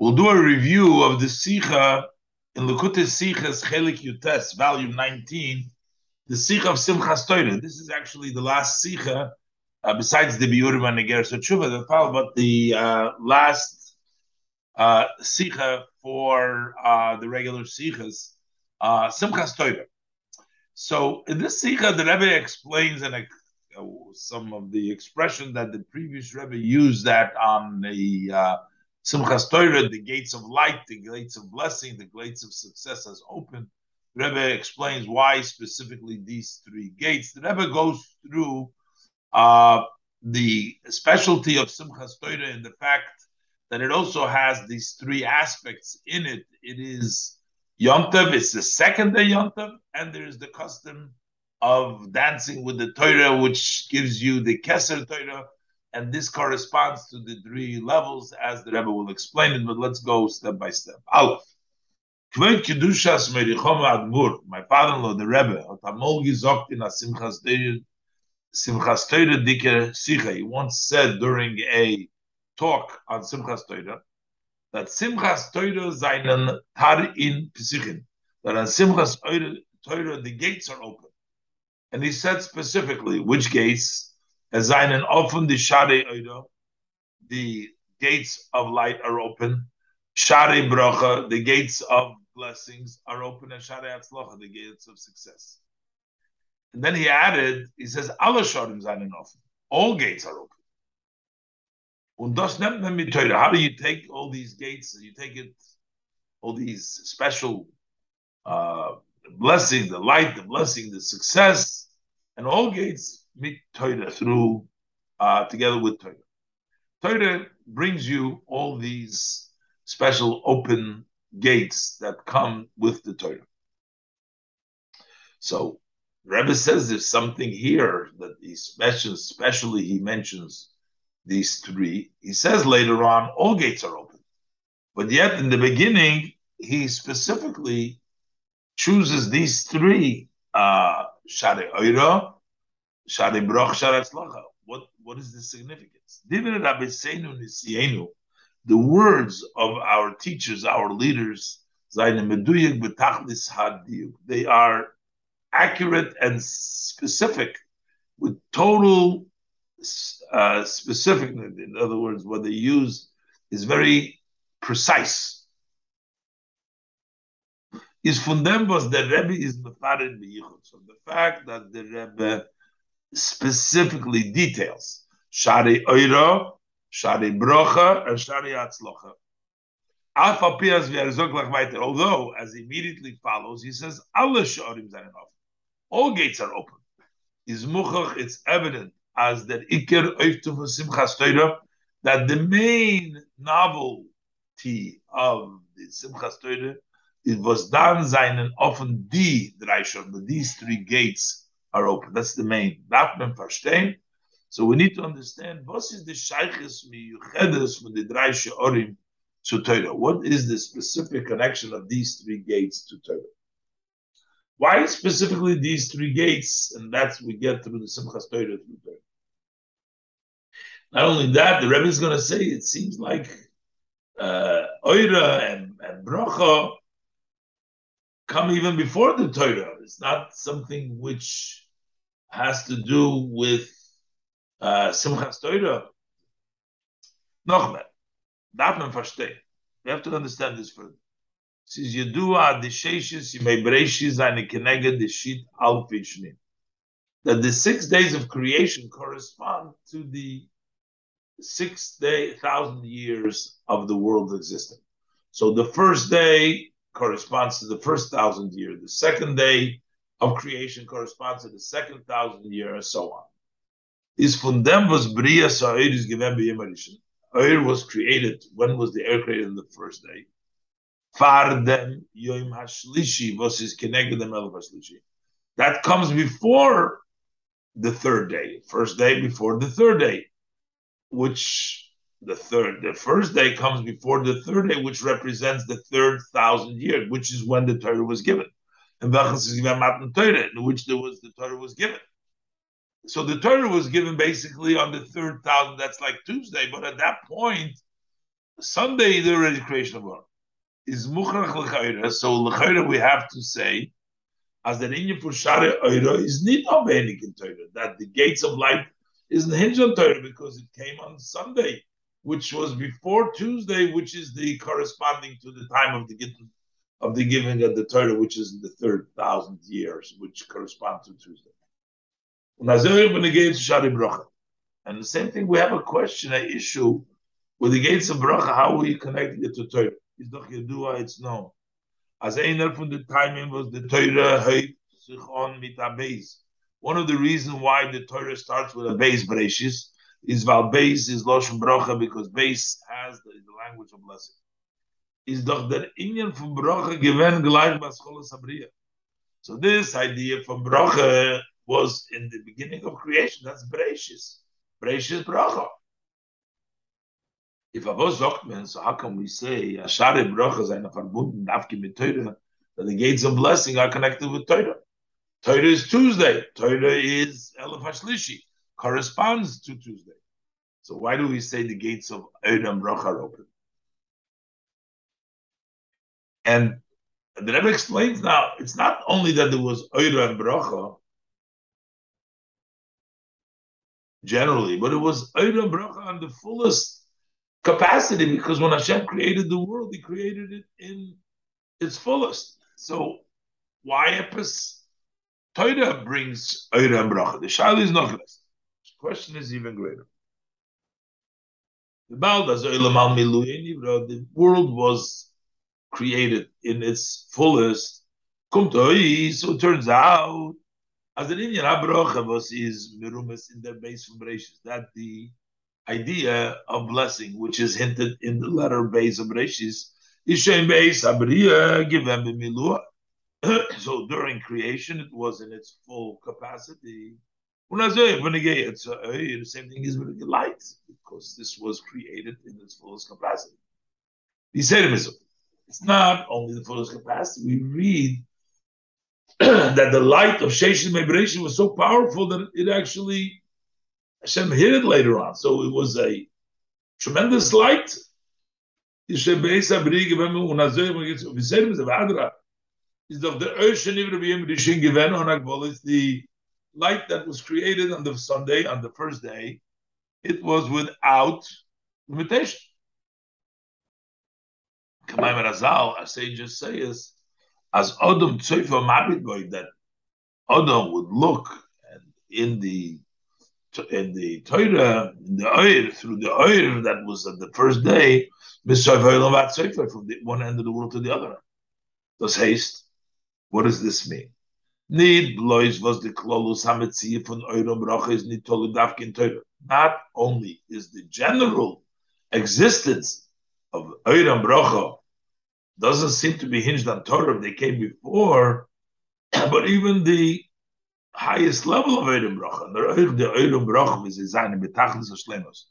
We'll do a review of the Sikha in Likutei Sichas Chelek Yutes, volume 19, the Sikha of Simchas Torah. This is actually the last Sikha, uh, besides the Biurim and Neger the but the uh, last uh, Sikha for uh, the regular Sikhas, uh, Simchas Torah. So in this Sikha, the Rebbe explains uh, some of the expression that the previous Rebbe used that on the uh, Simchas Torah, the gates of light, the gates of blessing, the gates of success has opened. The Rebbe explains why specifically these three gates. The Rebbe goes through uh, the specialty of Simchas Torah and the fact that it also has these three aspects in it. It is Yom Tov, it's the second day Yom Tov, and there is the custom of dancing with the Torah, which gives you the Keser Torah, and this corresponds to the three levels as the Rebbe will explain it. But let's go step by step. Aleph. My father-in-law, the Rebbe, He once said during a talk on Simchas Torah that Simchas Torah seinen tar in Pesichin, that on Simchas Torah the gates are open. And he said specifically which gates as einen offen the shade oida, the gates of light are open. Shade bracha, the gates of blessings are open, and shade atzlocha, the gates of success. And then he added, he says, alle shadim seinen offen. All gates are open. Und das nennt man mit Torah. How do you take all these gates? You take it, all these special uh, blessing, the light, the blessing, the success, and all gates mit Torah through uh, together with Torah. Torah brings you all these special open gates that come with the Torah. So Rebbe says there's something here that he mentions, especially he mentions these three. He says later on, all gates are open. But yet in the beginning, he specifically chooses these three, uh, Shari Oira, what, what is the significance? The words of our teachers, our leaders, they are accurate and specific with total uh. In other words, what they use is very precise. Is from them was the Rebbe is beyichud. So the fact that the Rebbe specifically details Shari Oiro, Shari Brocha, and Shari Atzlocha. Although, as immediately follows, he says, All gates are open. Is muchach, it's evident as that Iker Oiftu Simchas Torah, that the main novelty of the Simchas Torah, it was done seinen often die drei but these three gates are open. That's the main. So we need to understand what is the shaykhis miyuchedes from the drei she'orim to Torah. What is the specific connection of these three gates to Torah? Why specifically these three gates? And that's we get through the Simchas Torah through Torah. Not only that, the Rebbe is going to say it seems like uh, Oira and, and Bracha come even before the Torah. It's not something which has to do with uh, Simchas Torah. Nochmal, darf man verstehen. We have to understand this further. Says Yedua Adisheshis Eine Keneged Deshit Alpin Shnim. That the six days of creation correspond to the six day thousand years of the world existing. So the first day corresponds to the first thousand year. The second day of creation corresponds to the second thousand year, and so on. Is von dem was Bria Sa'ir is given by Eir was created. When was the air created? On the first day. Far dem Yom Hashlishi is connected the Melech Hashlishi. That comes before the third day. First day before the third day, which the third, the first day comes before the third day, which represents the third thousand years, which is when the Torah was given. And in which there was the Torah was given. So the Torah was given basically on the third thousand. That's like Tuesday, but at that point, Sunday the already creation of world is muchrach l'chayra. So l'chayra we have to say as the inyan for share oira is not obenik in Torah that the gates of light is the hinge on Torah because it came on Sunday, which was before Tuesday, which is the corresponding to the time of the of the giving of the Torah, which is the third thousand years, which correspond to Tuesday. And the same thing, we have a question, an issue with the gates of bracha, how we connecting it to Torah. It's known. As einer from the timing was the Torah sich on mit. One of the reasons why the Torah starts with a base is val base is loshen bracha because base has the, the language of blessing. Is doch der Inyan from bracha given gleich bascholas abriya. So this idea from bracha was in the beginning of creation. That's brachis. Brachis bracha. If a was sagt man, so how can we say Ashare Bracha seine verbunden Dafki mit Teure, that the gates of blessing are connected with Teure? Teure is Tuesday. Teure is Elef HaShlishi, corresponds to Tuesday. So why do we say the gates of and Bracha are open? And the Rebbe explains now, it's not only that there was Eir and Bracha, generally, but it was Eir and Bracha on the fullest capacity because when Hashem created the world, He created it in its fullest. So why Epis Torah brings Eira Bracha? The Shaila is not less. Question is even greater. The world was created in its fullest. So it turns out, as an Indian Abrocha was is Mirumas in their base from that the idea of blessing, which is hinted in the letter base of is Ishem Beis Abriya Givem. So during creation, it was in its full capacity. It's uh, the same thing is with the light, because this was created in its fullest capacity. He said It's not only the fullest capacity. We read that the light of Sheshin Mebreshim was so powerful that it actually Hashem hid it later on. So it was a tremendous light. Is of the ocean Akbol the light that was created on the Sunday, on the first day. It was without limitation. Kamayim Razal, our sages say is, as Adam Tzoifa Mabit that Adam would look and in the in the Torah, in the Oir, through the Oir that was at the first day, from the one end of the world to the other. Does haste? What does this mean? Need blois was the klolus hametzi von Oirom Bracha is nit in Torah. Not only is the general existence of Oirom Bracha doesn't seem to be hinged on Torah, they came before, but even the highest level of Eirim Bracha. The Eirim Bracha is in Betachlis Hashlemos.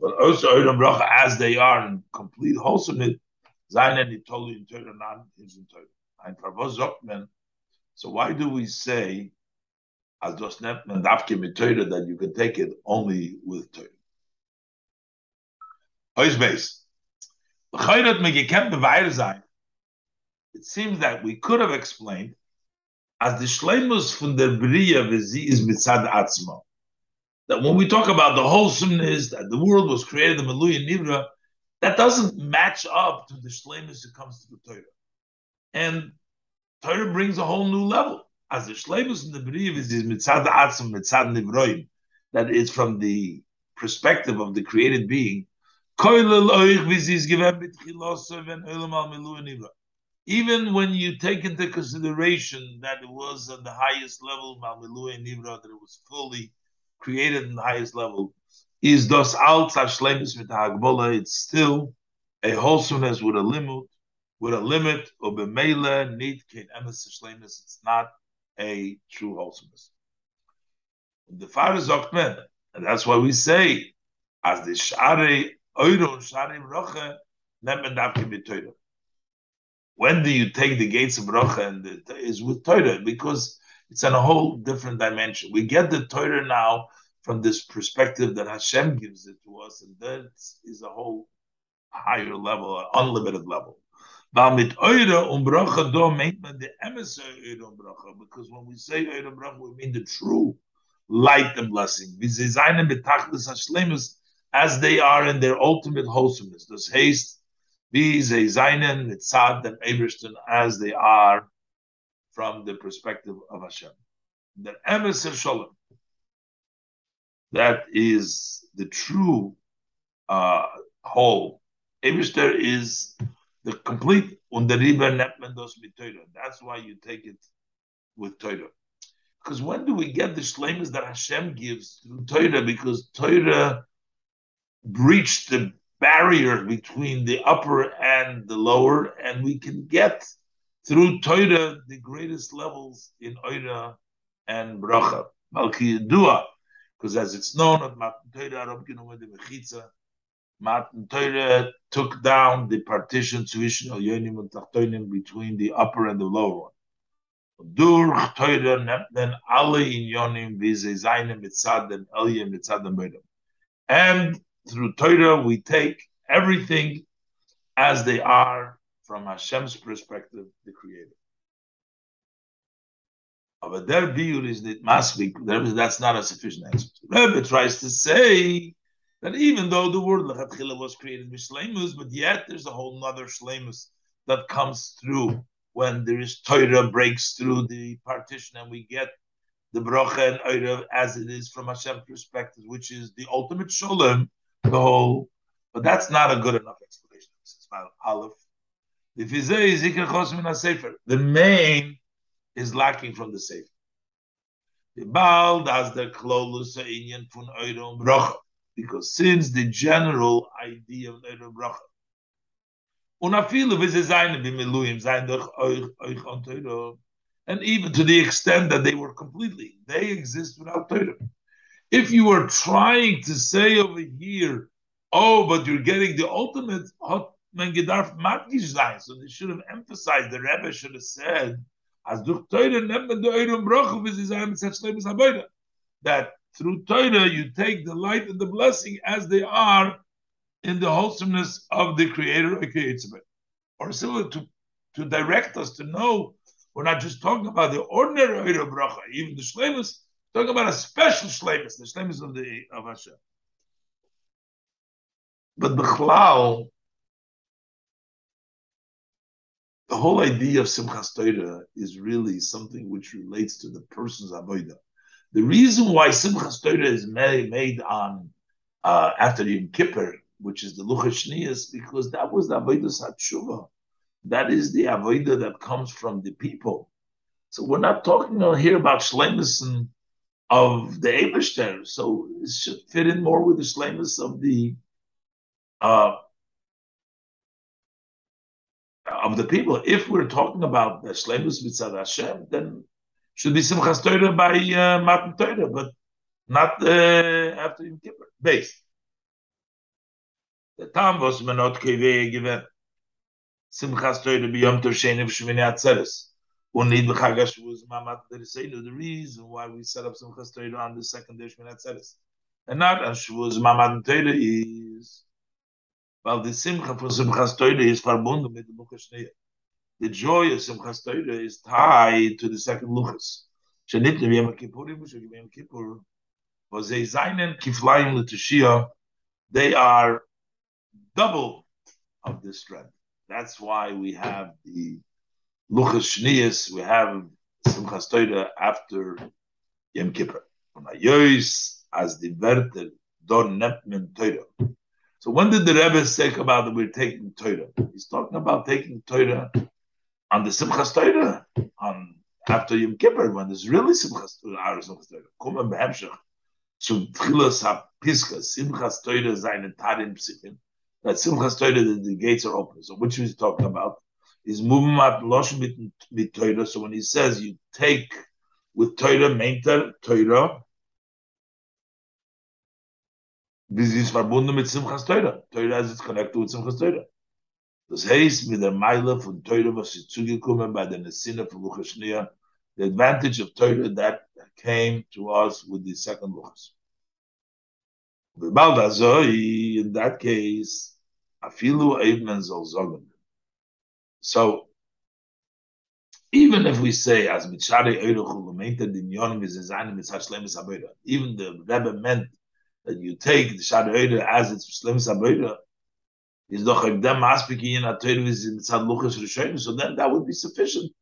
But also Eirim Bracha, as they are in complete wholesomeness, Zayin and Itolu in Torah, not in Torah. Ein Parvos Zokmen. So why do we say, as dos netman dafke mit that you can take it only with Torah? Ois Beis. It seems that we could have explained as the shleimus from the bria v'zi is mitzad atzma. That when we talk about the wholesomeness that the world was created, the Meluya Nivra, that doesn't match up to the shleimus that comes to the Torah. And Torah brings a whole new level. As the shleimus in the bria is mitzad atzma, mitzad nivroim, that is from the perspective of the created being even when you take into consideration that it was at the highest level, nivra, that it was fully created in the highest level, is dos hagbola, it's still a wholesomeness with a limit, with a limit, of b'meila need kein emes shlemis, it's not a true wholesomeness. The far is and that's why we say, as the share oiro share roche, nemen davke b'toyro when do you take the gates of bracha and it is with Torah because it's on a whole different dimension. We get the Torah now from this perspective that Hashem gives it to us, and that is a whole higher level, an unlimited level. Because when we say we mean the true light and blessing. As they are in their ultimate wholesomeness. Das heißt, wie sie seinen mitzad dem Ebersten as they are from the perspective of Hashem. The Emeser Shalom. That is the true uh, whole. Eberster is the complete underiber netmendos mit That's why you take it with Torah. Because when do we get the shlemus that Hashem gives through Torah? Because Torah breached the barrier between the upper and the lower, and we can get through Torah the greatest levels in Oira and Bracha. Malki Dua, because as it's known at Matan Torah, Matan Torah took down the partition between the upper and the lower one. Durch Teure nimmt then alle Inyonim, wie sie seine mitzad den Elye mitzad And through Torah we take everything as they are from Hashem's perspective, the Creator. But their view is that be that's not a sufficient answer. Rebbe tries to say that even though the word lechatchila was created with shlemus, but yet there's a whole other shlemus that comes through when there is Torah breaks through the partition and we get the bracha and Eirav as it is from Hashem's perspective, which is the ultimate shalom, the whole. But that's not a good enough explanation. It's Aleph. The main is lacking from the Sefer. The Baal does the klolus inyan fun bracha because since the general idea of Eirav bracha and even to the extent that they were completely, they exist without Torah. If you were trying to say over here, oh, but you're getting the ultimate so they should have emphasized, the Rebbe should have said, as that through Torah you take the light and the blessing as they are in the wholesomeness of the Creator. Or similar to, to direct us to know we're not just talking about the ordinary of bracha, even the shlemus, talking about a special shlemus, the shlemus of the of Hashem. But the chlal, the whole idea of Simchas Torah is really something which relates to the person's avodah. The reason why Simchas Torah is made, on uh, after Yom Kippur which is the Luchas because that was the Avodah Satshuva. That is the Avodah that comes from the people. So we're not talking here about Shlemus of the Eberster. So it should fit in more with the Shlemus of the uh, of the people. If we're talking about the Shlemus Mitzad Hashem, then should be Simchas Torah by uh, Matan Torah, but not uh, after Yom Kippur. Based. The time was man not keve given. Simchas Torah biyom tov sheni v'shmini atzeres. Und nicht b'chagas was mamat der seinu. The reason why we set up Simchas Torah on the second day shmini atzeres. And not on Shavuos mamat Torah is weil the Simcha von Simchas Torah is verbunden mit dem Lukas the joy of Simchas Torah is tied to the second Luchas. They are double of this strength. That's why we have the Luchas Shnias, we have Simchas Torah after Yom Kippur. as the Vertel don nepmen Torah. So when did the Rebbe say about that we're taking Torah? He's talking about taking Torah on the Simchas Torah, on after Yom Kippur, when there's really Simchas Torah, Simchas Torah. Kumen behemshach, zum Tchilas ha-Piska, Simchas Torah seine Tarim Psichim, that Simchas Torah, the, gates are open. So which he's talking about is Muhammad Losh with Torah. So when he says you take with Torah, Meinter Torah, this is verbunden mit Simchas Torah. Torah it's connected with Simchas Torah. Das heißt, mit der Meile von Torah, was ist zugekommen bei der Nesina von Luchas the advantage of Torah that came to us with the second Luchas. In that case, Afilu Eidman Zol So even if we say as mitshari eiruchu lumenta dinyonim is mitzad shlemis haboida, even the Rebbe meant that you take the shari as it's shlemis haboida, is doch if them aspiki in atoyru is mitzad luchas rishonim, so then that would be sufficient.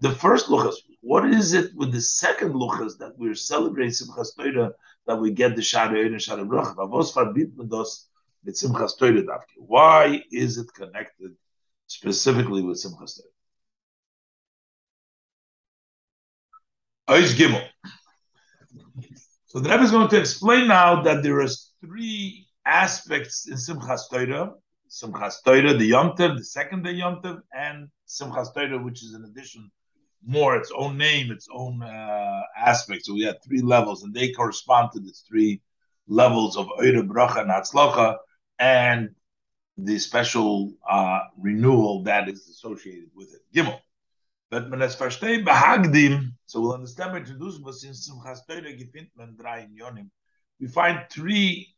The first luchas, what is it with the second luchas that we're celebrating simchas Torah that we get the eiru and shari bracha? Avos farbit medos with simchas Torah davki. Why is it connected specifically with simchas Torah? Oish Gimel. So the Rebbe is going to explain now that there are three aspects in Simchas Torah. Simchas Torah, the Yom Tov, the second day Yom Tov, and Simchas Torah, which is in addition more its own name, its own uh, aspect. So we have three levels, and they correspond to the three levels of Oira, Bracha, and Hatzlacha, and the special uh, renewal that is associated with it. Gimel. But man es versteht behagdim, so we'll understand by introducing was in Simchas Torah gefindt man Yonim. We find three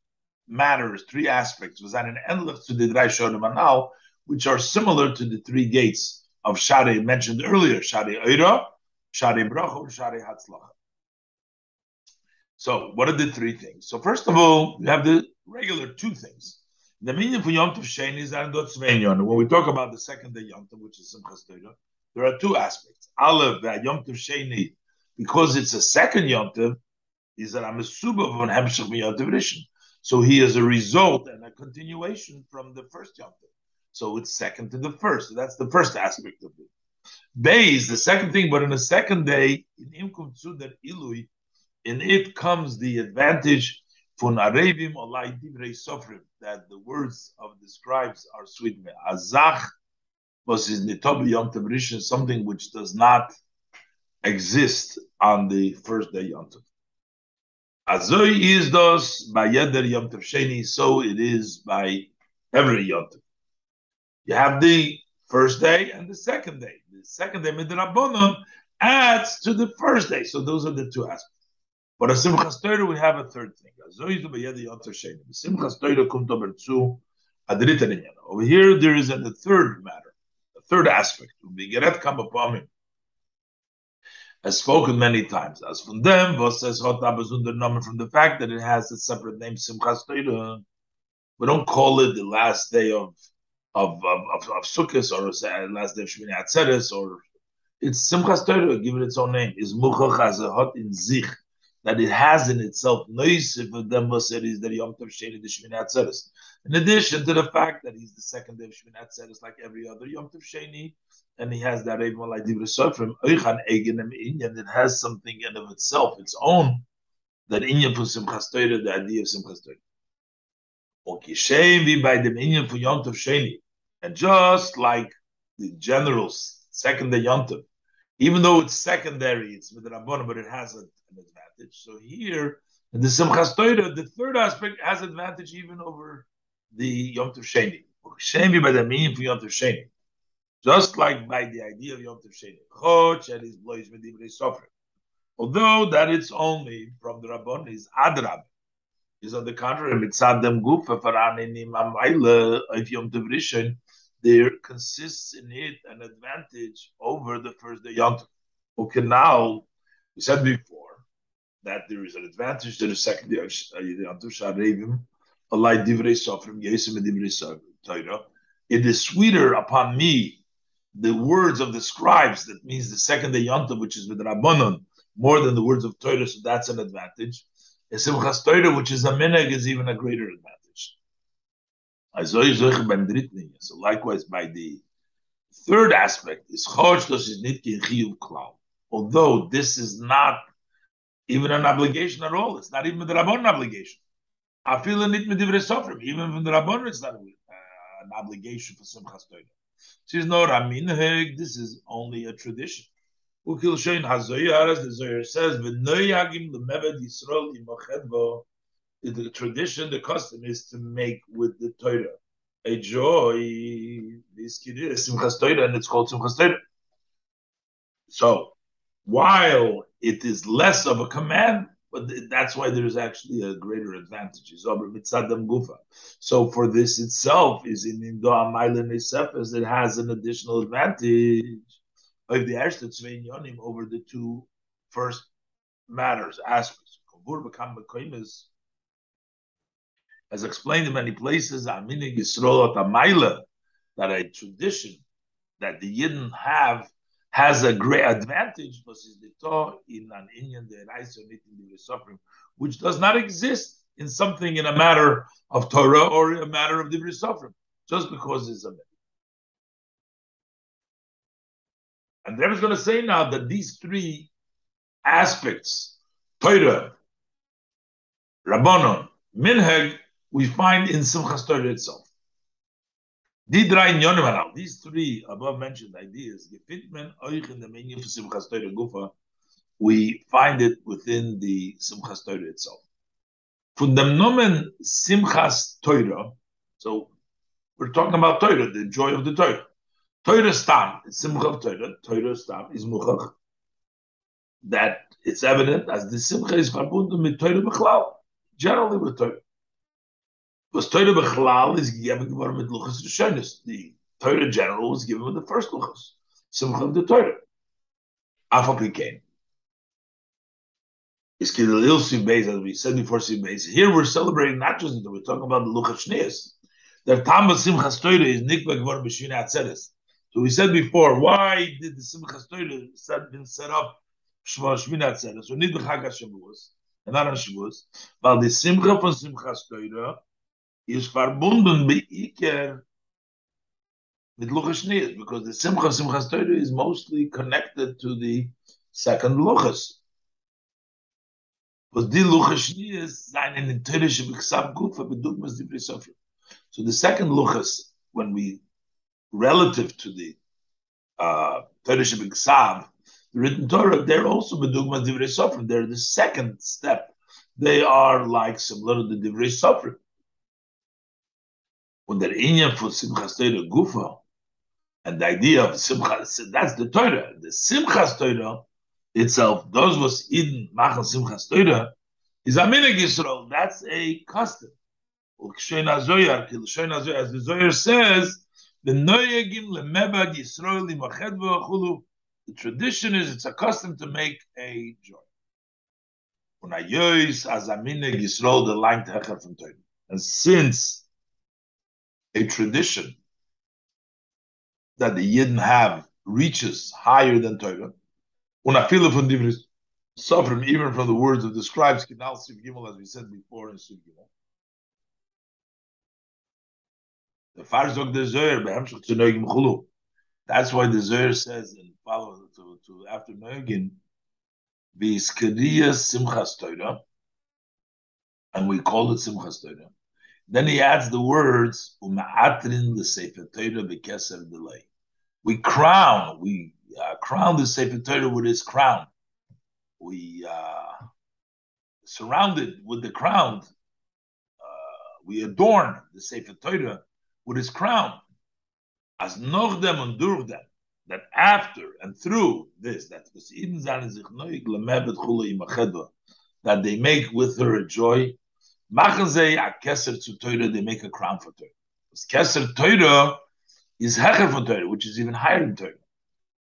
matters, three aspects, was an endlich to the drei Shonim now, which are similar to the three gates of Shari mentioned earlier, Shari Eira, Shari Bracha, Shari Hatzlacha. So, what are the three things? So, first of all, we have the regular two things. The meaning for Yom Tov Sheni is that When we talk about the second day Yom Tov, which is Simchas Torah, there are two aspects. Aleph, that Yom Tov Sheni, because it's a second Yom Tov, is that I'm a suba of Hemshech Yom Tov. So he is a result and a continuation from the first Yom Tov. So it's second to the first. So that's the first aspect of it. Bay is the second thing, but in the second day, in Imkum Tzudar Ilui, in it comes the advantage for Arevim Olai Divrei Sofrim, that the words of the scribes are sweet. Azach was is Nitobi Yom Tov something which does not exist on the first day Yom Tov. Azoi is those by Yeder Yom Tov Sheni, so it is by every Yom. You have the first day and the second day. The second day, Midrabanon, adds to the first day. So those are the two aspects. But a Simchas Torah, we have a third thing. Azoi is by Yeder Yom Tov Sheni. Simchas Torah kommt over zu Over here, there is a third matter a third aspect, Bigeret come upon him, has spoken many times. As from them, was says Hot number from the fact that it has a separate name, Simchas Torah. We don't call it the last day of of of, of, of Sukkot or last day of Shmini Atzeres or it's Simchas Torah, give it its own name. Is Muchach as a hot in Zich that it has in itself noisif is that Yom Tov Sheni the Shmini Atzeres. In addition to the fact that he's the second day of Shmini Atzeres like every other Yom Tov Sheni, and he has that Sofrim Oichan Inyan, it has something in of itself, its own, that Inyan for Simchas Torah, the idea of Simchas Torah. Okay, Shemi by the Inyan for Yom Tov Sheni, and just like the generals second day Yom Tov, even though it's secondary, it's with the Rabbanah, but it has a, an advantage. So here, in the Simchas Torah, the third aspect has advantage even over the Yom Tov Sheni. Sheni by the meaning for Yom Tov Sheni. Just like by the idea of Yom Tov Sheni. Although that it's only from the Rabban is Adrab. Is on the contrary, mitzad dem gufa faranim amayla of Yom Tov Rishon there consists in it an advantage over the first day Yom Tov. Okay, now we said before that there is an advantage to the second uh, Yom Tov It is sweeter upon me the words of the scribes. That means the second day Yom Tov, which is with Rabbanon, more than the words of Torah. So that's an advantage. Simchas Torah, which is a minhag, is even a greater advantage. So likewise by the third aspect is Although this is not even an obligation at all, it's not even the Rabbon obligation. I feel it even from the Rabbon, it's not uh, an obligation for Simchas Torah. She's no Ramin this is only a tradition. Ukil Shein Hazoyar, as the Zohar says, V'noyagim l'meved Yisrael the tradition, the custom is to make with the Torah a joy, this kid is Simchas Torah, and it's called Simchas Torah. So, while it is less of a command, but that's why there's actually a greater advantage. So for this itself is in Indo Amayla it has an additional advantage of the Erste over the two first matters, aspects. As explained in many places, that a tradition that the Yidden have has a great advantage versus the Torah in an Indian the suffering, which does not exist in something in a matter of Torah or a matter of the suffering, just because it's a matter. And the is going to say now that these three aspects, Torah, Rabbanon, Minhag, we find in Simchas Torah itself. These three above mentioned ideas, Gefitmen, Oich, and the Menu for Simchas Torah Gufa, we find it within the Simchas Torah itself. From the nomen Simchas Torah, so we're talking about Torah, the joy of the Torah. Torah Stam, Simcha Torah, Torah Stam is Muchach. That it's evident as the Simcha is verbunden with Torah Bechlal, generally with Torah. Was Torah Bechlal is given geworden mit Luchas Rishonis. The Torah general was given with the first Luchas. Simcha the Torah. Afal Pikein. Is Kidalil Beis, as we said before Beis. Here we're celebrating not just that, we're talking about the Luchas Shneas. The Tam of Simchas Torah is Nikba geworden b'Shvina Atzeres. So we said before, why did the Simchas Torah been set up Shvina Atzeres? So need b'Chag HaShavuos, and not on Shavuos. While the Simcha from Simchas Torah is verbunden beiker with Luchas because the Simcha Simchas Torah is mostly connected to the second Luchas. Was die Luchas Niyas seinen in Teresh b'ksav gufa b'dugmas divrei sofrim. So the second Luchas, when we, relative to the uh, Teresh b'ksav, the written Torah, they're also b'dugmas divrei sofrim. They're the second step. They are like similar to the divrei sofrim. Und der Inyan von Simchas Torah Gufa, and the idea of Simchas, that's the Torah. The Simchas Torah itself, those was in Machal Simchas Torah, is a minig Yisrael. That's a custom. As the Zohar says, the Noyagim lemebag Yisrael limached v'achulu. The tradition is it's a custom to make a joy. Use as a minig Yisrael the line techer from Torah. And since a tradition that the Yidden have reaches higher than Torah. Unafila from Divris suffering even from the words of the scribes, as we said before in Siv Gimel. The Farzog. That's why the Zohar says in follow to, to after Noegim, V'iskediyah Simchas Torah, and we call it Simchas Torah. Then he adds the words "Uma'atrin l'sefer Torah b'keser delay." We crown, we uh, crown the sefer Torah with his crown. We uh, surrounded with the crown. Uh, we adorn the sefer Torah with his crown. As noch dem and durch that after and through this, that that they make with her a joy, Machen a keser to Torah, they make a crown for Torah. Because keser Torah is hecher for Torah, which is even higher than Torah.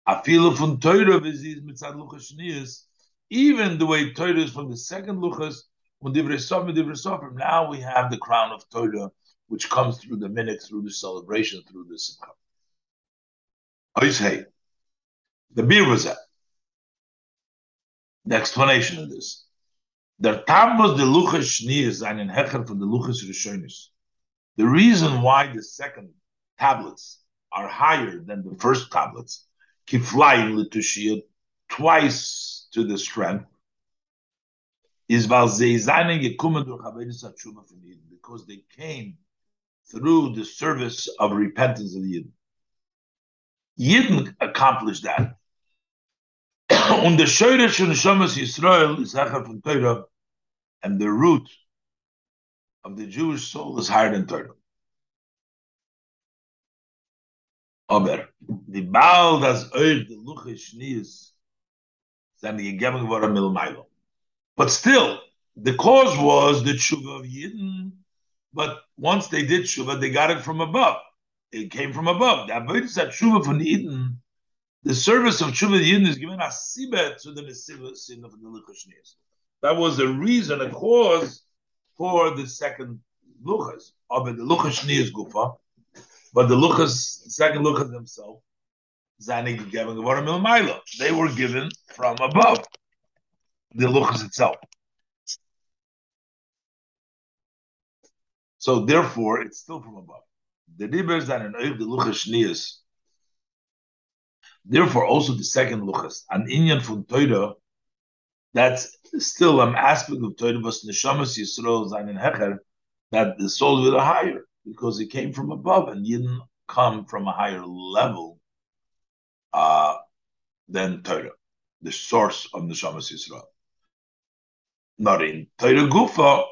A feel from Torah is mitzad luchas even the way Torah is from the second luchas, when divrei sofim, divrei sofim, now we have the crown of Torah, which comes through the minute, through the celebration, through the simcha. Hey, the beer was that. The explanation of this. Der Tam was the Luchas Shnias einen Hecher from the Luchas Rishonis. The reason why the second tablets are higher than the first tablets, kiflayin litushiyah, twice to the strength, is because they came through the service of repentance of the Yidden. Yidden accomplished that. Und der Scheure von Shomas Yisrael is Hecher von Torah, and the root of the Jewish soul is higher than Torah. Aber die Baal das euch die Luche Schnies sind gegeben geworden mit Meilo. But still, the cause was the tshuva of Yidden. But once they did tshuva, they got it from above. It came from above. The avodah said tshuva from Yidden. The service of tshuva Yidden is given a sibet to the nesiva sin of the lichashnias. That was the reason, a cause for the second luchas. Ah, of the luchashnias gufa, but the luchas, second luchas themselves, zanig given They were given from above the luchas itself. So therefore, it's still from above. The ribers and an the luchas shnias. Therefore, also the second luchas, an inyan from Torah, that's still an aspect of Torah, but neshamas Yisrael zayin hecher, that the souls were higher because it came from above and didn't come from a higher level uh, than Torah, the source of neshamas Yisrael. Not in Torah Gufa,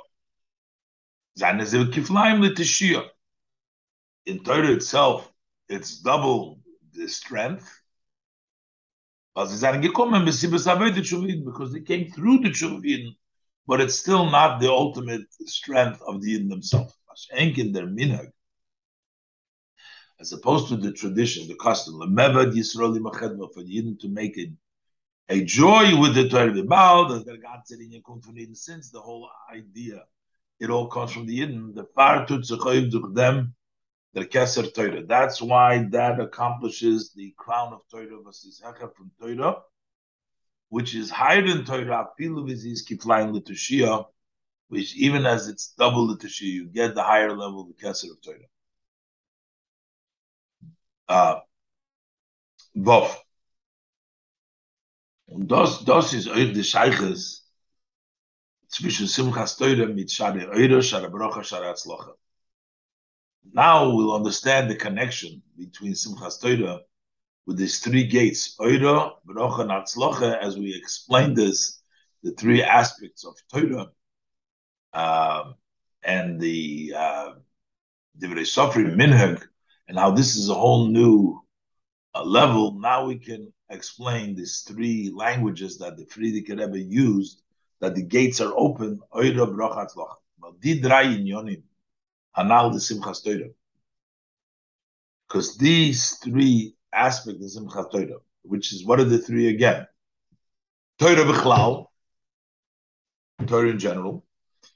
Zanizil Kiflaim Litishia. in Torah itself, it's double the strength. Because they came through the Chuvin, but it's still not the ultimate strength of the Yidden themselves. As opposed to the tradition, the custom, for the Yidden to make it a joy with the Torah since the whole idea, it all comes from the Yidden, the far tut them, the Keser Torah. That's why that accomplishes the crown of Torah versus Hecher from Torah, which is higher than Torah, Afilu Viziz Kiflayin Litushia, which even as it's double Litushia, you get the higher level of the Keser of Torah. Uh, Both. Und das, das ist euch die Scheiches zwischen Simchas Teure mit Shari Eure, Brocha, Atzlocha. Now we'll understand the connection between Simchas Torah with these three gates, Eure, Brocha, and Atzlocha, as we explained this, the three aspects of Torah, uh, and the uh, Divrei Sofri Minhag, and how this is a whole new uh, level. Now we can explain these three languages that the Frierdiker Rebbe used, that the gates are open, Oira Brochat Loch. Hanal the Simchas Torah. Because these three aspects of Simchas Torah, which is what are the three again? Torah B'chlal, Torah in general,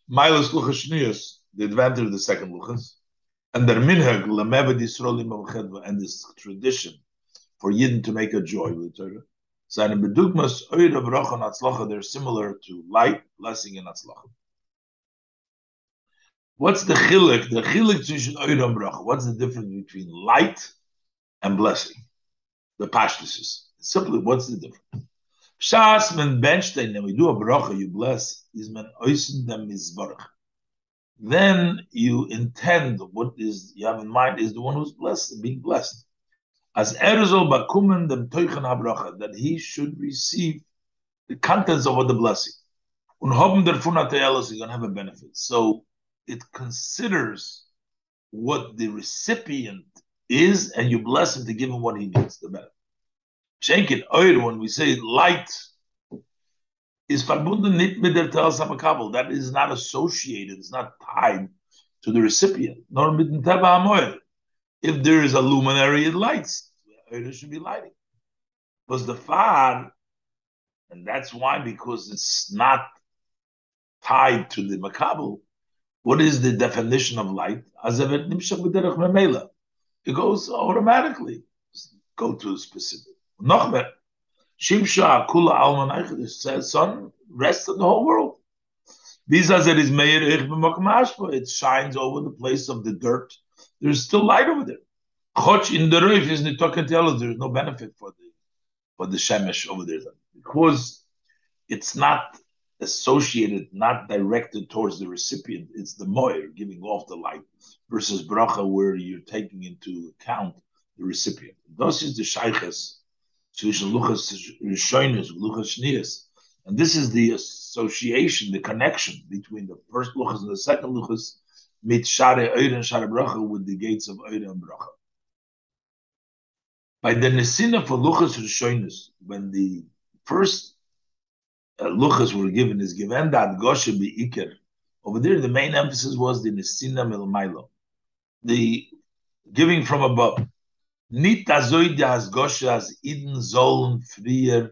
Milos Luchas the advantage of the second Luchas, and their minhag, Lameved Yisraelim and this tradition for Yidden to make a joy with the Torah. Seine Bedugmas, Eure, Bracha, and Atzlacha, they're similar to light, blessing, and Atzlacha. What's the chilik? The chilik between Eure Bracha. What's the difference between light and blessing? The pashtusis. Simply, what's the difference? Shas men benstein, and we do a bracha, you bless, is men dem mizbarach. Then you intend what is you have in mind is the one who's blessed, being blessed as Erzol Bakumen dem Teuchen Habracha, that he should receive the contents of what the blessing. Und haben der Funatelos is going to have a benefit. So it considers what the recipient is, and you bless him to give him what he needs, the benefit. Schenken Eure, when we say light, is verbunden nicht That is not associated, it's not tied to the recipient, nor If there is a luminary, it lights. It should be lighting. Because the far, and that's why, because it's not tied to the makabel. What is the definition of light? It goes automatically. Go to a specific. Nochmer. Shimsha kula alman says, son, rest of the whole world. It it shines over the place of the dirt. There's still light over there. Choch in the roof is to There's no benefit for the for the shemesh over there because it's not associated, not directed towards the recipient. It's the moyer giving off the light versus bracha, where you're taking into account the recipient. This is the shayches zwischen luchas rishonis, luchas shnias, and this is the association, the connection between the first luchas and the second luchas, mit share oir and share bracha, with the gates of oir and bracha. By the Nesina for Luchas Rishonis, when the first luchas were given is given that goshe iker. Over there, the main emphasis was the nesina milmailo, the giving from above. Nit azoid as goshe as iden zoln frier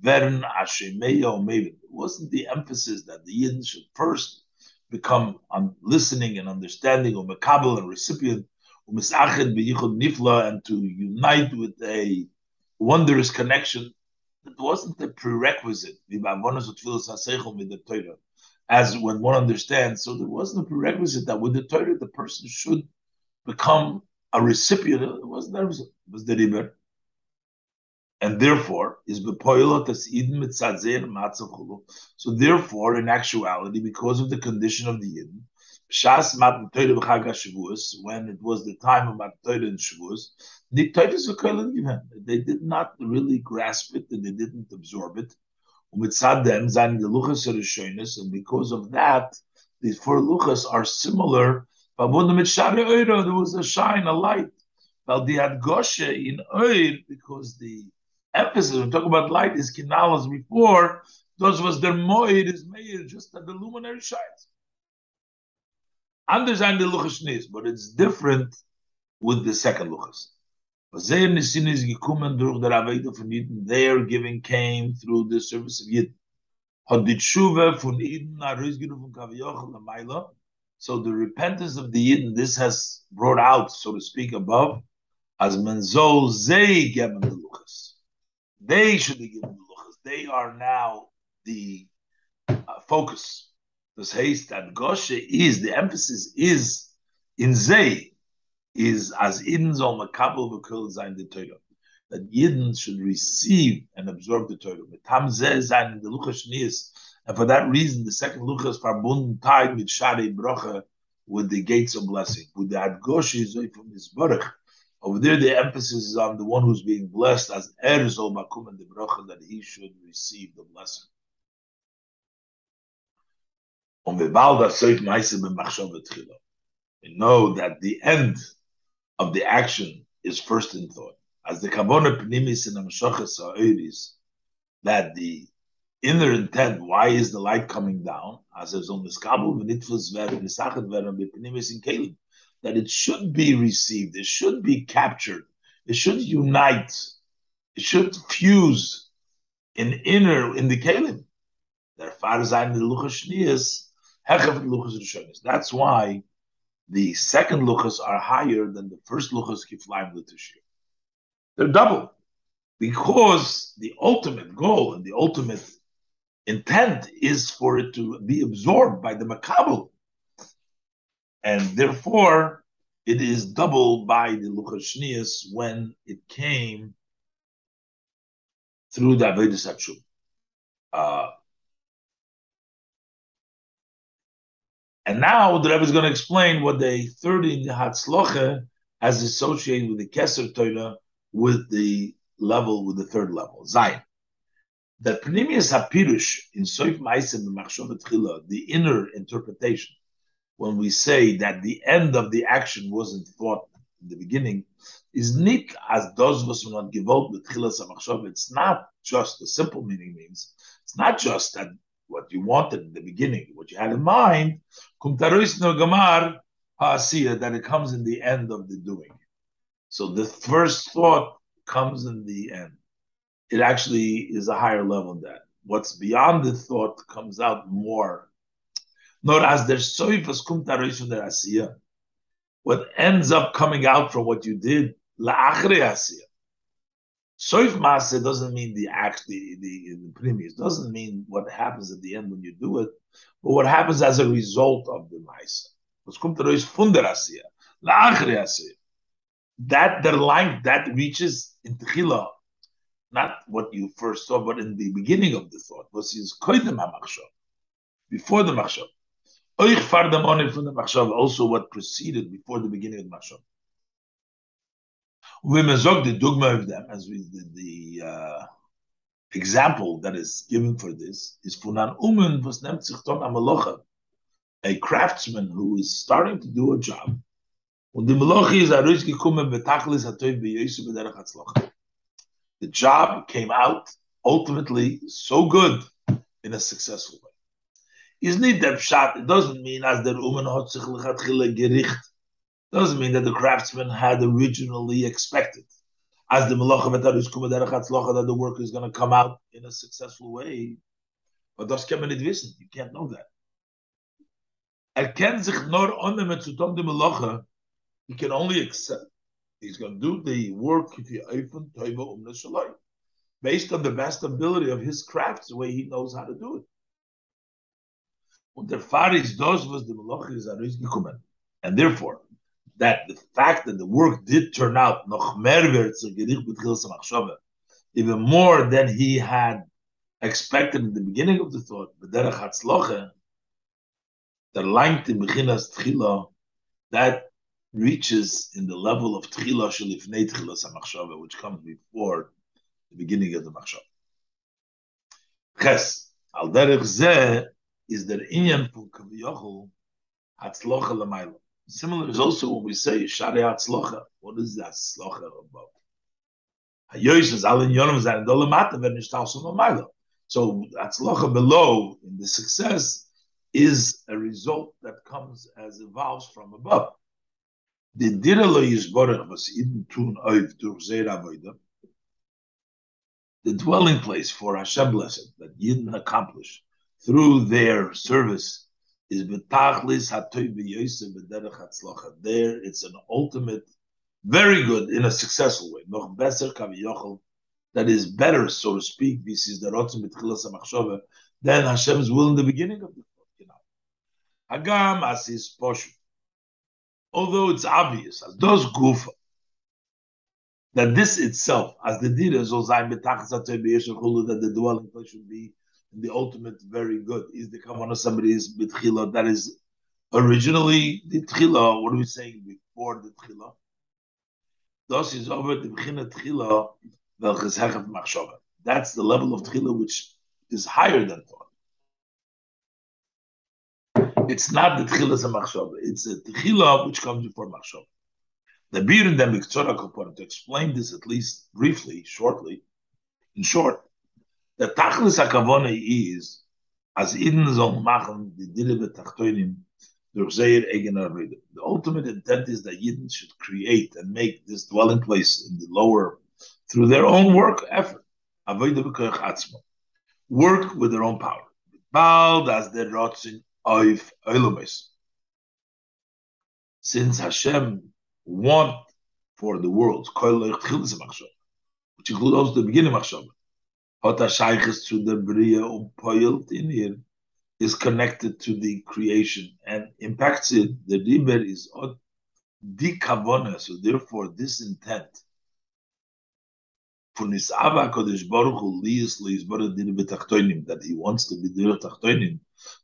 vern ashemeya It wasn't the emphasis that the Yidden should first become on listening and understanding, or makabel and recipient, and to unite with a wondrous connection. It wasn't a prerequisite. As when one understands, so there wasn't a prerequisite that with the Torah the person should become a recipient. It wasn't that it was the river and therefore is. So therefore, in actuality, because of the condition of the yidin, shas mat toyre b'chag Shavuos, when it was the time of mat toyre and Shavuos, the toyres v'koilen They did not really grasp it and they didn't absorb it. Umitzadem zan the luchas and because of that, these four luchas are similar. There was a shine, a light. Well, the Adgoshe in Oir, because the emphasis when talking about light is kinalas before, those was their moed is made just that the luminary shines. Understand the luchas but it's different with the second luchas. Their giving came through the service of Yid. So the repentance of the Yidden, this has brought out, so to speak, above, as menzol zei geben the luchas. They should be given the luchas. They are now the uh, focus. This haste that Goshe is the emphasis is in Zay is as Idin zol makabel v'kol zayin the Torah that Yidden should receive and absorb the Torah. Tam zeh zayin the luchas shnius, and for that reason the second luchas verbunden tied with shari brocha with the gates of blessing with the adgoshi zoy from his baruch over there, the emphasis is on the one who's being blessed as Erzol Makum and the Bracha that he should receive the blessing. We know that the end of the action is first in thought. As the Kavona Pnimis in Amshachas Ha'oris, that the inner intent, why is the light coming down? As there's on the Skabul, V'nitfus Ver, V'nisachet Ver, V'pnimis in Kelim that it should be received, it should be captured, it should unite, it should fuse in inner in the kalim. That's why the second luchas are higher than the first luchas kiflaim l'tishir. They're double because the ultimate goal and the ultimate intent is for it to be absorbed by the makabel and therefore it is doubled by the Luchashnias when it came through the Hatshub. Uh, and now the Rebbe is going to explain what the third in the Hatzloche has associated with the Keser Torah with the level, with the third level, Zion. That Pnimius HaPirush in Soif Maisim and the inner interpretation, when we say that the end of the action wasn't thought in the beginning, is nit as does was not gewollt with chilas It's not just the simple meaning means it's not just that what you wanted in the beginning, what you had in mind, kum gamar that it comes in the end of the doing. So the first thought comes in the end. It actually is a higher level than that. What's beyond the thought comes out more Not as der soifas from der asiya. What ends up coming out from what you did laachre asiya. Soif maase doesn't mean the act, the the, the previous doesn't mean what happens at the end when you do it, but what happens as a result of the laachre asiya. That the line that reaches in tchila, not what you first saw, but in the beginning of the thought, was his koidem hamachshav, before the machshav. Oich fardam onim from the machshav, also what preceded before the beginning of the machshav. We mezog the dogma of them, as we the, the uh, example that is given for this is funan umen was nemt sich amalocha, a craftsman who is starting to do a job. The job came out ultimately so good in a successful way. Is der Pshat, it doesn't mean as der Umen hat sich lechatchile gericht. Doesn't mean that the craftsman had originally expected. As the that the work is going to come out in a successful way. But das kann man wissen. You can't know that. Er sich nur ohne zu tun die Malacha. He can only accept. He's going to do the work if you open Toiva Um based on the best ability of his craft, the way he knows how to do it. Und der Faris dos was the Malach is gekommen. And therefore, that the fact that the work did turn out even more than he had expected in the beginning of the thought, hatzloche, the length in that reaches in the level of Tchila Shalifnei Tchila Samachshava, which comes before the beginning of the Machshava. Ches, al derech zeh, is der inyan fun kaviyachol hatzlocha lamayla. Similar is also when we say shari hatzlocha. What is that hatzlocha about? Hayosh is alin yonim zayin dolamata. So hatzlocha below in the success is a result that comes as evolves from above. The yizborach was tun oiv durch zeir the dwelling place for Hashem blessed that Yidden accomplish through their service is betachlis hatzlacha. There, it's an ultimate, very good in a successful way. Noch kaviyochel, that is better, so to speak. This is the rotzim b'tchilas hamachshove than Hashem's will in the beginning of the. Hagam as is poshu. Although it's obvious, as does gufa, that this itself, as the dira, that the dwelling place should be the ultimate very good is the kavanah somebody's bitchila that is originally the tchila. What are we saying before the tchila? Das is over the tchila machshava. That's the level of tchila which is higher than thought. It's not the tchila machshava. It's the tchila which comes before machshava. The Bir in the to explain this at least briefly, shortly, in short, the Tachlis HaKavone is, as Eden soll machen, sehr eigener Rede. The ultimate intent is that Yidden should create and make this dwelling place in the lower through their own work effort. Work with their own power. Bald as the rotzin oif oilumis. Since Hashem want for the world, which includes also the beginning of hat er Sheiches zu der Bria und poilt in ihr, is connected to the creation and impacts it. The Riber is the kavona, so therefore this intent that he wants to be Dine Betachtoinim,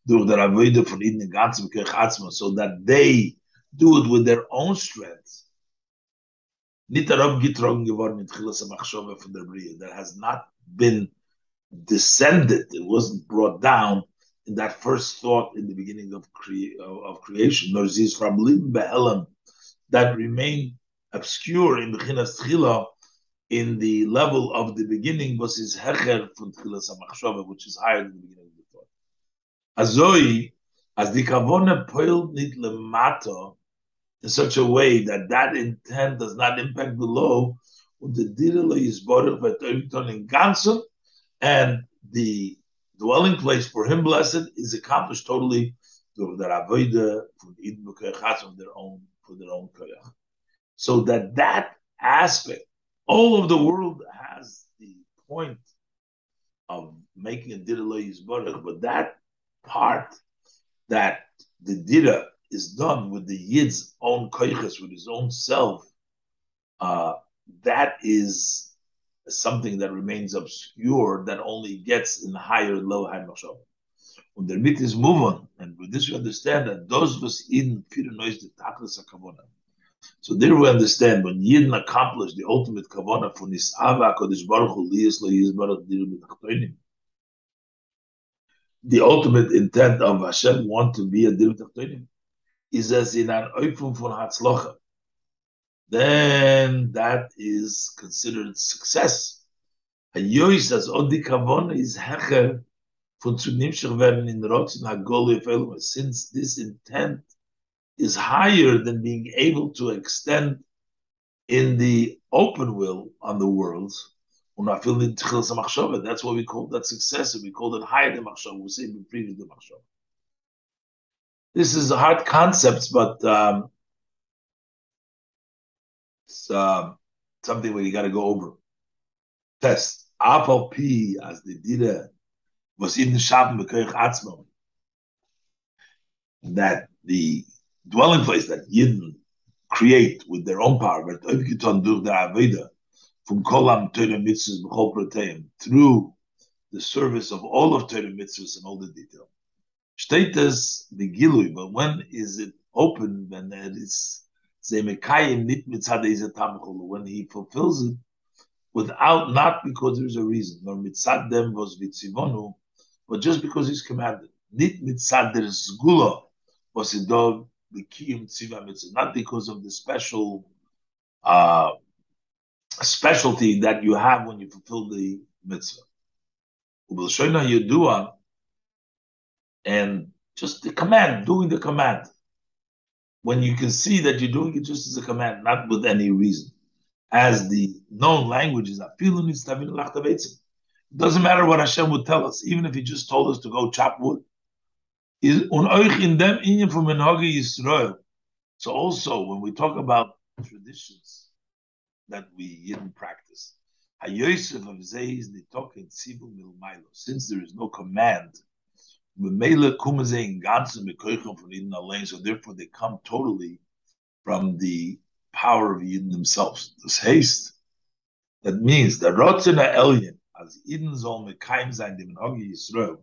durch der Avoide von Iden ganzen Bekirch Atzma, so that they do it with their own strength. Nicht darauf getrogen geworden in Tchilas HaMachshove von der Bria. There has not been descended, it wasn't brought down in that first thought in the beginning of, crea- of creation, nor from Lim that remained obscure in Bechinas Tchila in the level of the beginning was his Hecher from HaMachshava, which is higher than the beginning of the thought. Azoi, as the Kavona poiled nit lemata in such a way that that intent does not impact below, und the Direle is Baruch v'toivton in Gansun, and the dwelling place for him, blessed, is accomplished totally through the avodah from the their own for their own koyach. So that that aspect, all of the world has the point of making a dira baruch, but that part that the dira is done with the yid's own koyches, with his own self, uh, that is something that remains obscure that only gets in higher low high machshava. When the mit is move on, and with this we understand that those was in noise the taklas kavona. So there we understand when Yidden accomplished the ultimate kavona for nisava kodesh baruch hu liyis lo yis baruch The ultimate intent of Hashem want to be a diru is as in an oifum von hatzlocha then that is considered success. And Yois Odi Kavon is Hecher von zu nimshach werden since this intent is higher than being able to extend in the open will on the world. That's what we call that success. We call it higher than machshava. We say previous machshava. This is a hard concept, but um, it's uh, something where you got to go over. Test. Apal P as the dida was in the Atzmo. That the dwelling place that Yidden create with their own power, but from Kolam through the service of all of Torah Mitzvahs and all the detail. Status the but when is it open? When it is When he fulfills it without not because there's a reason, nor Mitzad them was Vitzivonu, but just because he's commanded. Nit Mitzad der Zgula was dog the tziva mitzvah, not because of the special uh, specialty that you have when you fulfill the mitzvah. Yedua, and just the command, doing the command. When you can see that you're doing it just as a command, not with any reason. As the known language is, it doesn't matter what Hashem would tell us, even if He just told us to go chop wood. So also when we talk about traditions that we didn't practice, since there is no command, Memele Kumase in Ganzen Mekoichon from Eden Alain, so therefore they come totally from the power of Eden themselves. This haste, that means the Rotzena Elyon, as Eden soll Mekaim sein, dem Menhagi Yisrael,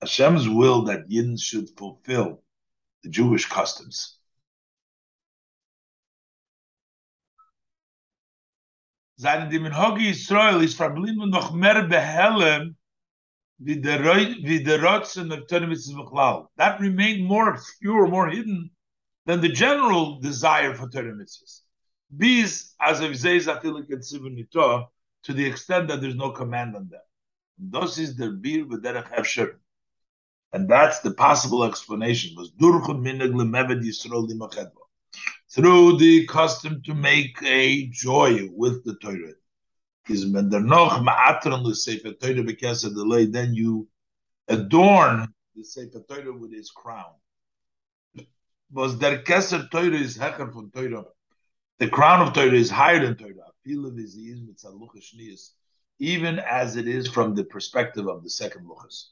Hashem's will that Yidden should fulfill the Jewish customs. That remained more obscure, more hidden than the general desire for Torah mitzvahs. These, as of to the extent that there's no command on them. Thus is the bir v'derech efsher. And that's the possible explanation. Was through the custom to make a joy with the Torah. Is when there noch ma'atron the Sefer Torah because of the delay, then you adorn the Sefer Torah with his crown. Was der Keser Torah is hecher from Torah. The crown of Torah is higher than Torah. Even as it is from the perspective of the second luchas.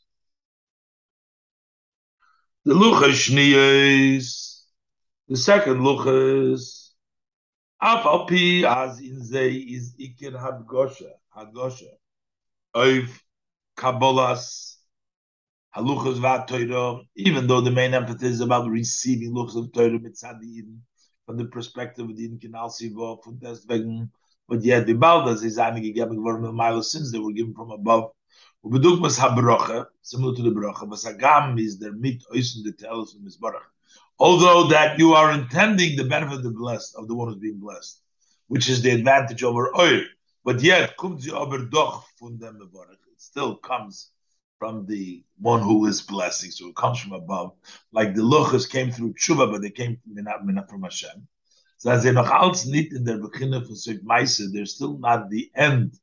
The luchas shniyos, the second luchas, אַפ אַ פי אַז אין זיי איז איכער האב גושע, אַ גושע. אויף קאַבלאס הלוכס even though the main emphasis is about receiving looks of טויד מיט צדיין, from the perspective of the inkenalsi vo von des wegen but yet the baldas is an gegeben worden mit Milo since they were given from above we bedoel mas habroche similar to the broche but sagam is der mit eisen the tells of misbarach Although that you are intending the benefit of the blessed, of the one who's being blessed, which is the advantage over oil, but yet It still comes from the one who is blessing, so it comes from above. Like the luchas came through tshuva, but they came from, from Hashem. So as they als nicht in der beginning Sif Meise, they're still not the end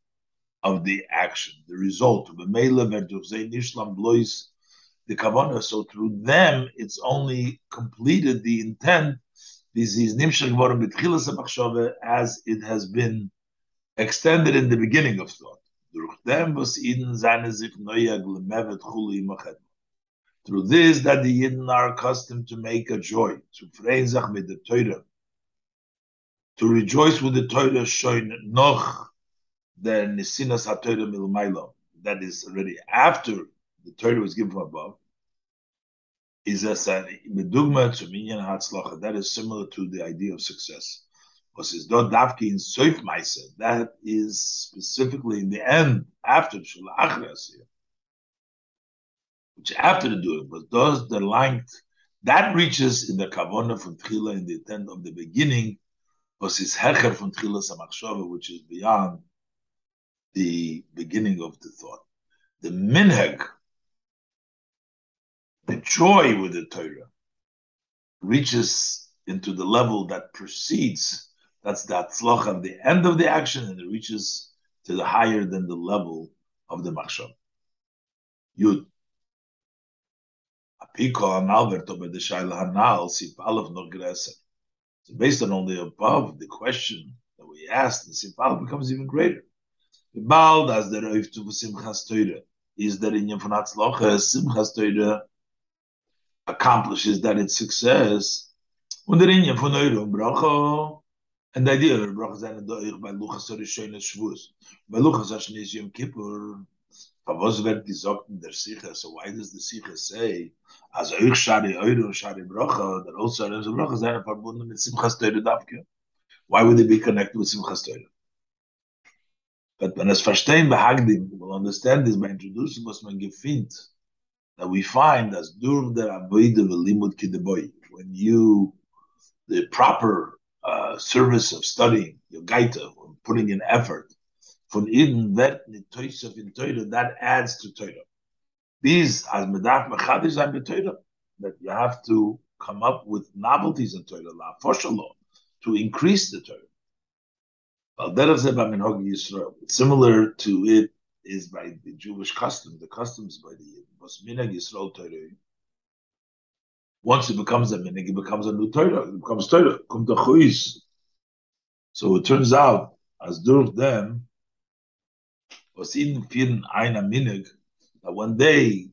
of the action, the result of a nishlam blois the kavana. So through them, it's only completed the intent. This is as it has been extended in the beginning of thought. Through this, that the Yidden are accustomed to make a joy, to with the Torah, to rejoice with the Torah, shoin noch the Nisinas HaTorah Milmailo, that is already after the Torah was given from above, is a medugma to minyan hatzlacha. That is similar to the idea of success. Because it's not in soif maisa. That is specifically in the end after shalachras which after the doing, but does the length that reaches in the kavona from tchila in the intent of the beginning, was his hecher from tchila samachshava, which is beyond the beginning of the thought. The minhag the joy with the Torah reaches into the level that precedes, that's the atzloch of the end of the action, and it reaches to the higher than the level of the machshav. Yud. So based on the above, the question that we asked, the sif aleph becomes even greater. Bald as the roif to simchas Torah is that in von Hatzlocha, simchas Torah accomplishes that its success. Und der Inyan von Euro Bracha, and the idea of Bracha seine Doich bei Luchas Rishon Shavuos. Bei Luchas Hashnis Yom Kippur, was wird gesagt in der Sicha, so why does the Sicha say, as Euch Shari Euro Shari Bracha, that also Euro Bracha seine verbunden mit Simchas Torah Davke? Why would they be connected with Simchas Torah? But when es verstehen behagdim, we'll understand this by introducing was man gefindt, that we find as during the avodah v'limud kideboy, when you the proper uh, service of studying your gaita, putting in effort, von Eden wird nitoisef in Torah, that adds to Torah. These as medaf mechadish and Torah, that you have to come up with novelties in Torah, la to increase the Torah. Similar to it is by the Jewish custom, the customs by the Yisrael Once it becomes a minig, it becomes a new Torah. It becomes Torah. So it turns out, as durch them, was in vielen einer minig, that when they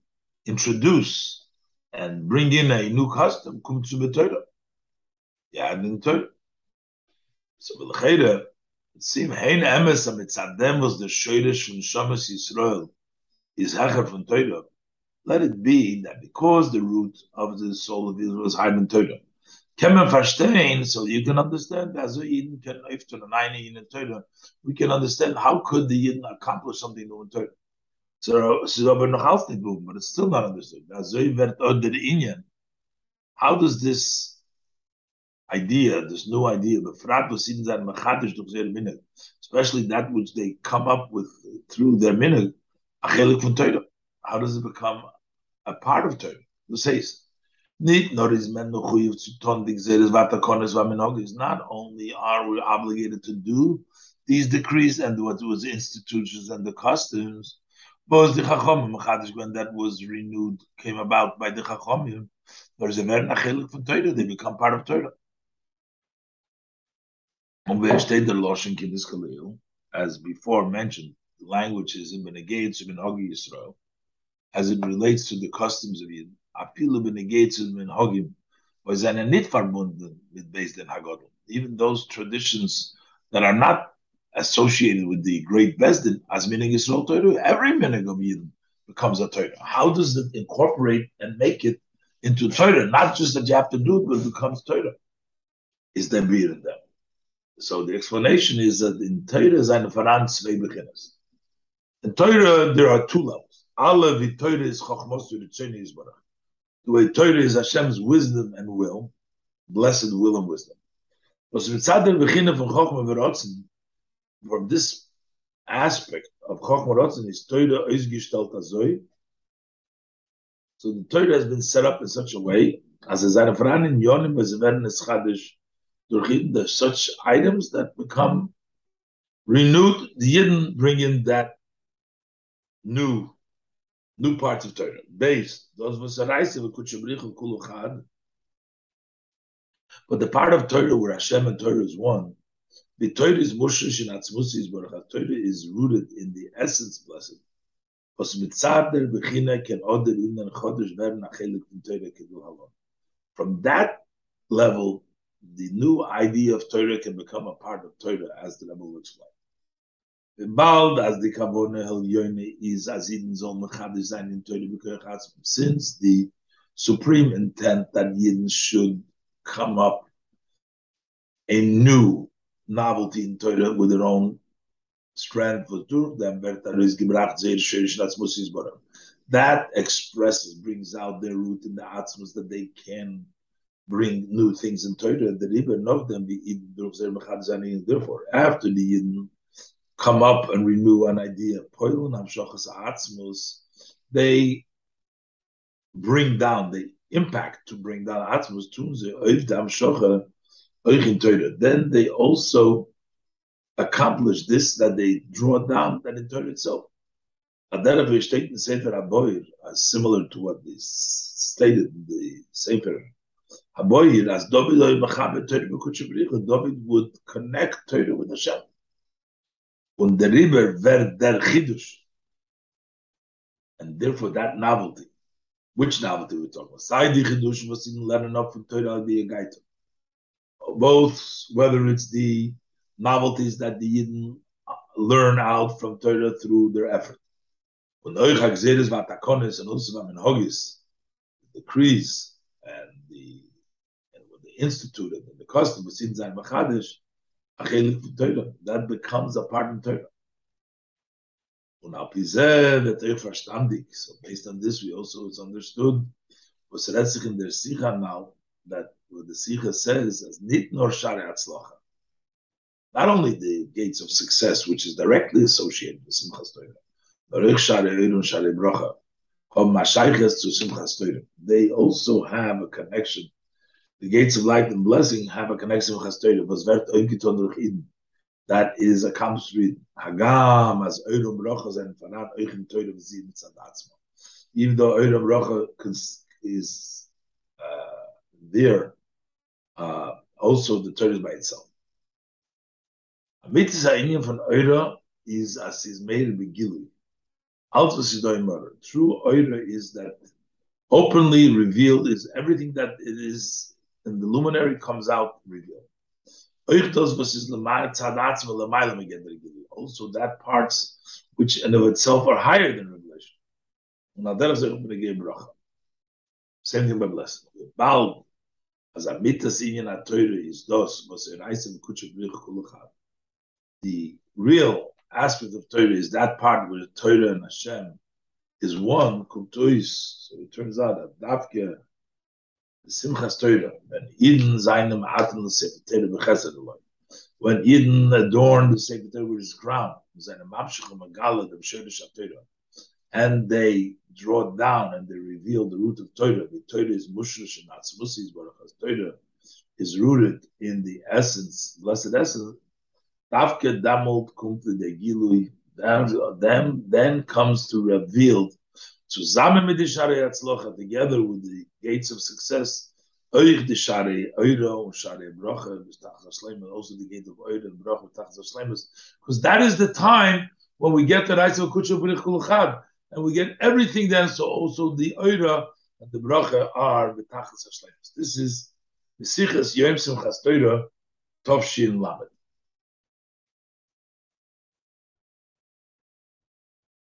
introduce and bring in a new custom, kommt zu Torah. Yeah, in Torah. So, Sim hein emes am mitzadem was the shoyrish from Shamas Yisrael is hecher from Torah. Let it be that because the root of the soul of Israel is high in Torah. Kemen verstehen, so you can understand, as a Yidden can, if to the nine in Torah, we can understand how could the Yidden accomplish something new in Torah. So, so aber noch auf but it's still not understood. How does this idea, this new idea, especially that which they come up with through their minhag, how does it become a part of Torah? The says. Not only are we obligated to do these decrees and what was institutions and the customs, but the Chachomim, when that was renewed, came about by the Chachomim, there's a very from Torah, they become part of Torah. As before mentioned, the languages in Benegates in Hagi Yisrael, as it relates to the customs of Yidden, Apilu Benegates in Hagim, was eine nicht verbunden mit Beis Den Hagodl. Even those traditions that are not associated with the great Bezdin, as Minig Yisrael Torah, every Minig of Yidden becomes a Torah. How does it incorporate and make it into Torah? Not just that you have to do it, but it becomes Torah. Is there beer in them? So the explanation is that in Torah is eine Veran zwei Beginnes. In Torah there are two levels. Alle the Torah is Chochmos to the Tzeni Yisbarach. The way Torah is Hashem's wisdom and will, blessed will and wisdom. Was mitzad der Beginne von Chochma from this aspect of Chochma Verotzen is Torah ausgestellt azoi. So the Torah has been set up in such a way as seine Veran in Yonim es werden es Chadish there's such items that become renewed. The Yidden bring in that new new parts of Torah. Based. But the part of Torah where Hashem and Torah is one, the Torah is mushish in atzmusis baruch. Torah is rooted in the essence blessed. From that level, the new idea of Torah can become a part of Torah, as the Rebbe will explain. Bald as the Kavone Hel Yoine is as Eden Zol Mechadish Zayin in Torah since the supreme intent that Yidden should come up a new novelty in Torah with their own strength for them that expresses brings out their root in the atzmus that they can bring new things in Torah, the Rebbe of them be and therefore after the Yidden come up and renew an idea, they bring down the impact to bring down Atzmus tun sie auf dem Shocha in Torah. Then they also accomplish this that they draw down that in Torah itself. As uh, similar to what is stated in the Sefer Aboyer as David David would connect Torah with Hashem. Und der Riber ver der Chidush. And therefore that novelty which novelty we're talking about? Saidi Chidush was in learning up from Torah be a guide. Both, whether it's the novelties that the Yidden learn out from Torah through their effort. When Euch HaGzeres and and the decrees and the instituted and the custom was in Zayin Machadish, that becomes a part of Torah. Und auf diese wird euch verstandig. So based on this, we also understood, was redt sich in der Sicha now, that what the Sicha says, as nit nor Shari Atzlacha. Not only the gates of success, which is directly associated with Simchas Torah, but euch Shari Eirun Shari Brocha, of Mashayches to Simchas Torah. They also have a connection. The gates of light and blessing have a connection with Simchas Torah. Was wird oinkiton durch that is accomplished with Hagam as Euro Brocha and Fanat Eichem Teure V'Zim Tzadatzma. Even though Euro Brocha is uh, there, uh, also the Torah is by itself. A mitzvah Indian from Euro is as is made in Begilui. Also, Sidoy murder. True Euro is that openly revealed is everything that it is in the luminary comes out revealed. Also that parts which in of itself are higher than revelation. Umm Same thing by blessing. The real aspect of Torah is that part where Torah and Hashem is one. Kumtois. So it turns out that Dafke Simchas Torah, when Eden seinem Atem the Torah bechesed adorned the with his crown, seine Mapshach Magala, the Shedesh Torah, and they draw down and they reveal the root of Torah. The Torah is Mushrish and Atzmusis Baruch Torah is rooted in the essence, blessed essence. Tafke the Gilui. Then, then comes to reveal zusammen mit der Shari Atzlocha, together with the gates of success, euch die Shari Euro und Shari Broche, also the gate of Euro and Broche, because that is the time when we get the Reis of Kutsha Berich Kulchad, and we get everything then, so also the Euro and the Broche are the Tachas. This is the Sichas Yom Simchas Torah, Tovshin Lamed.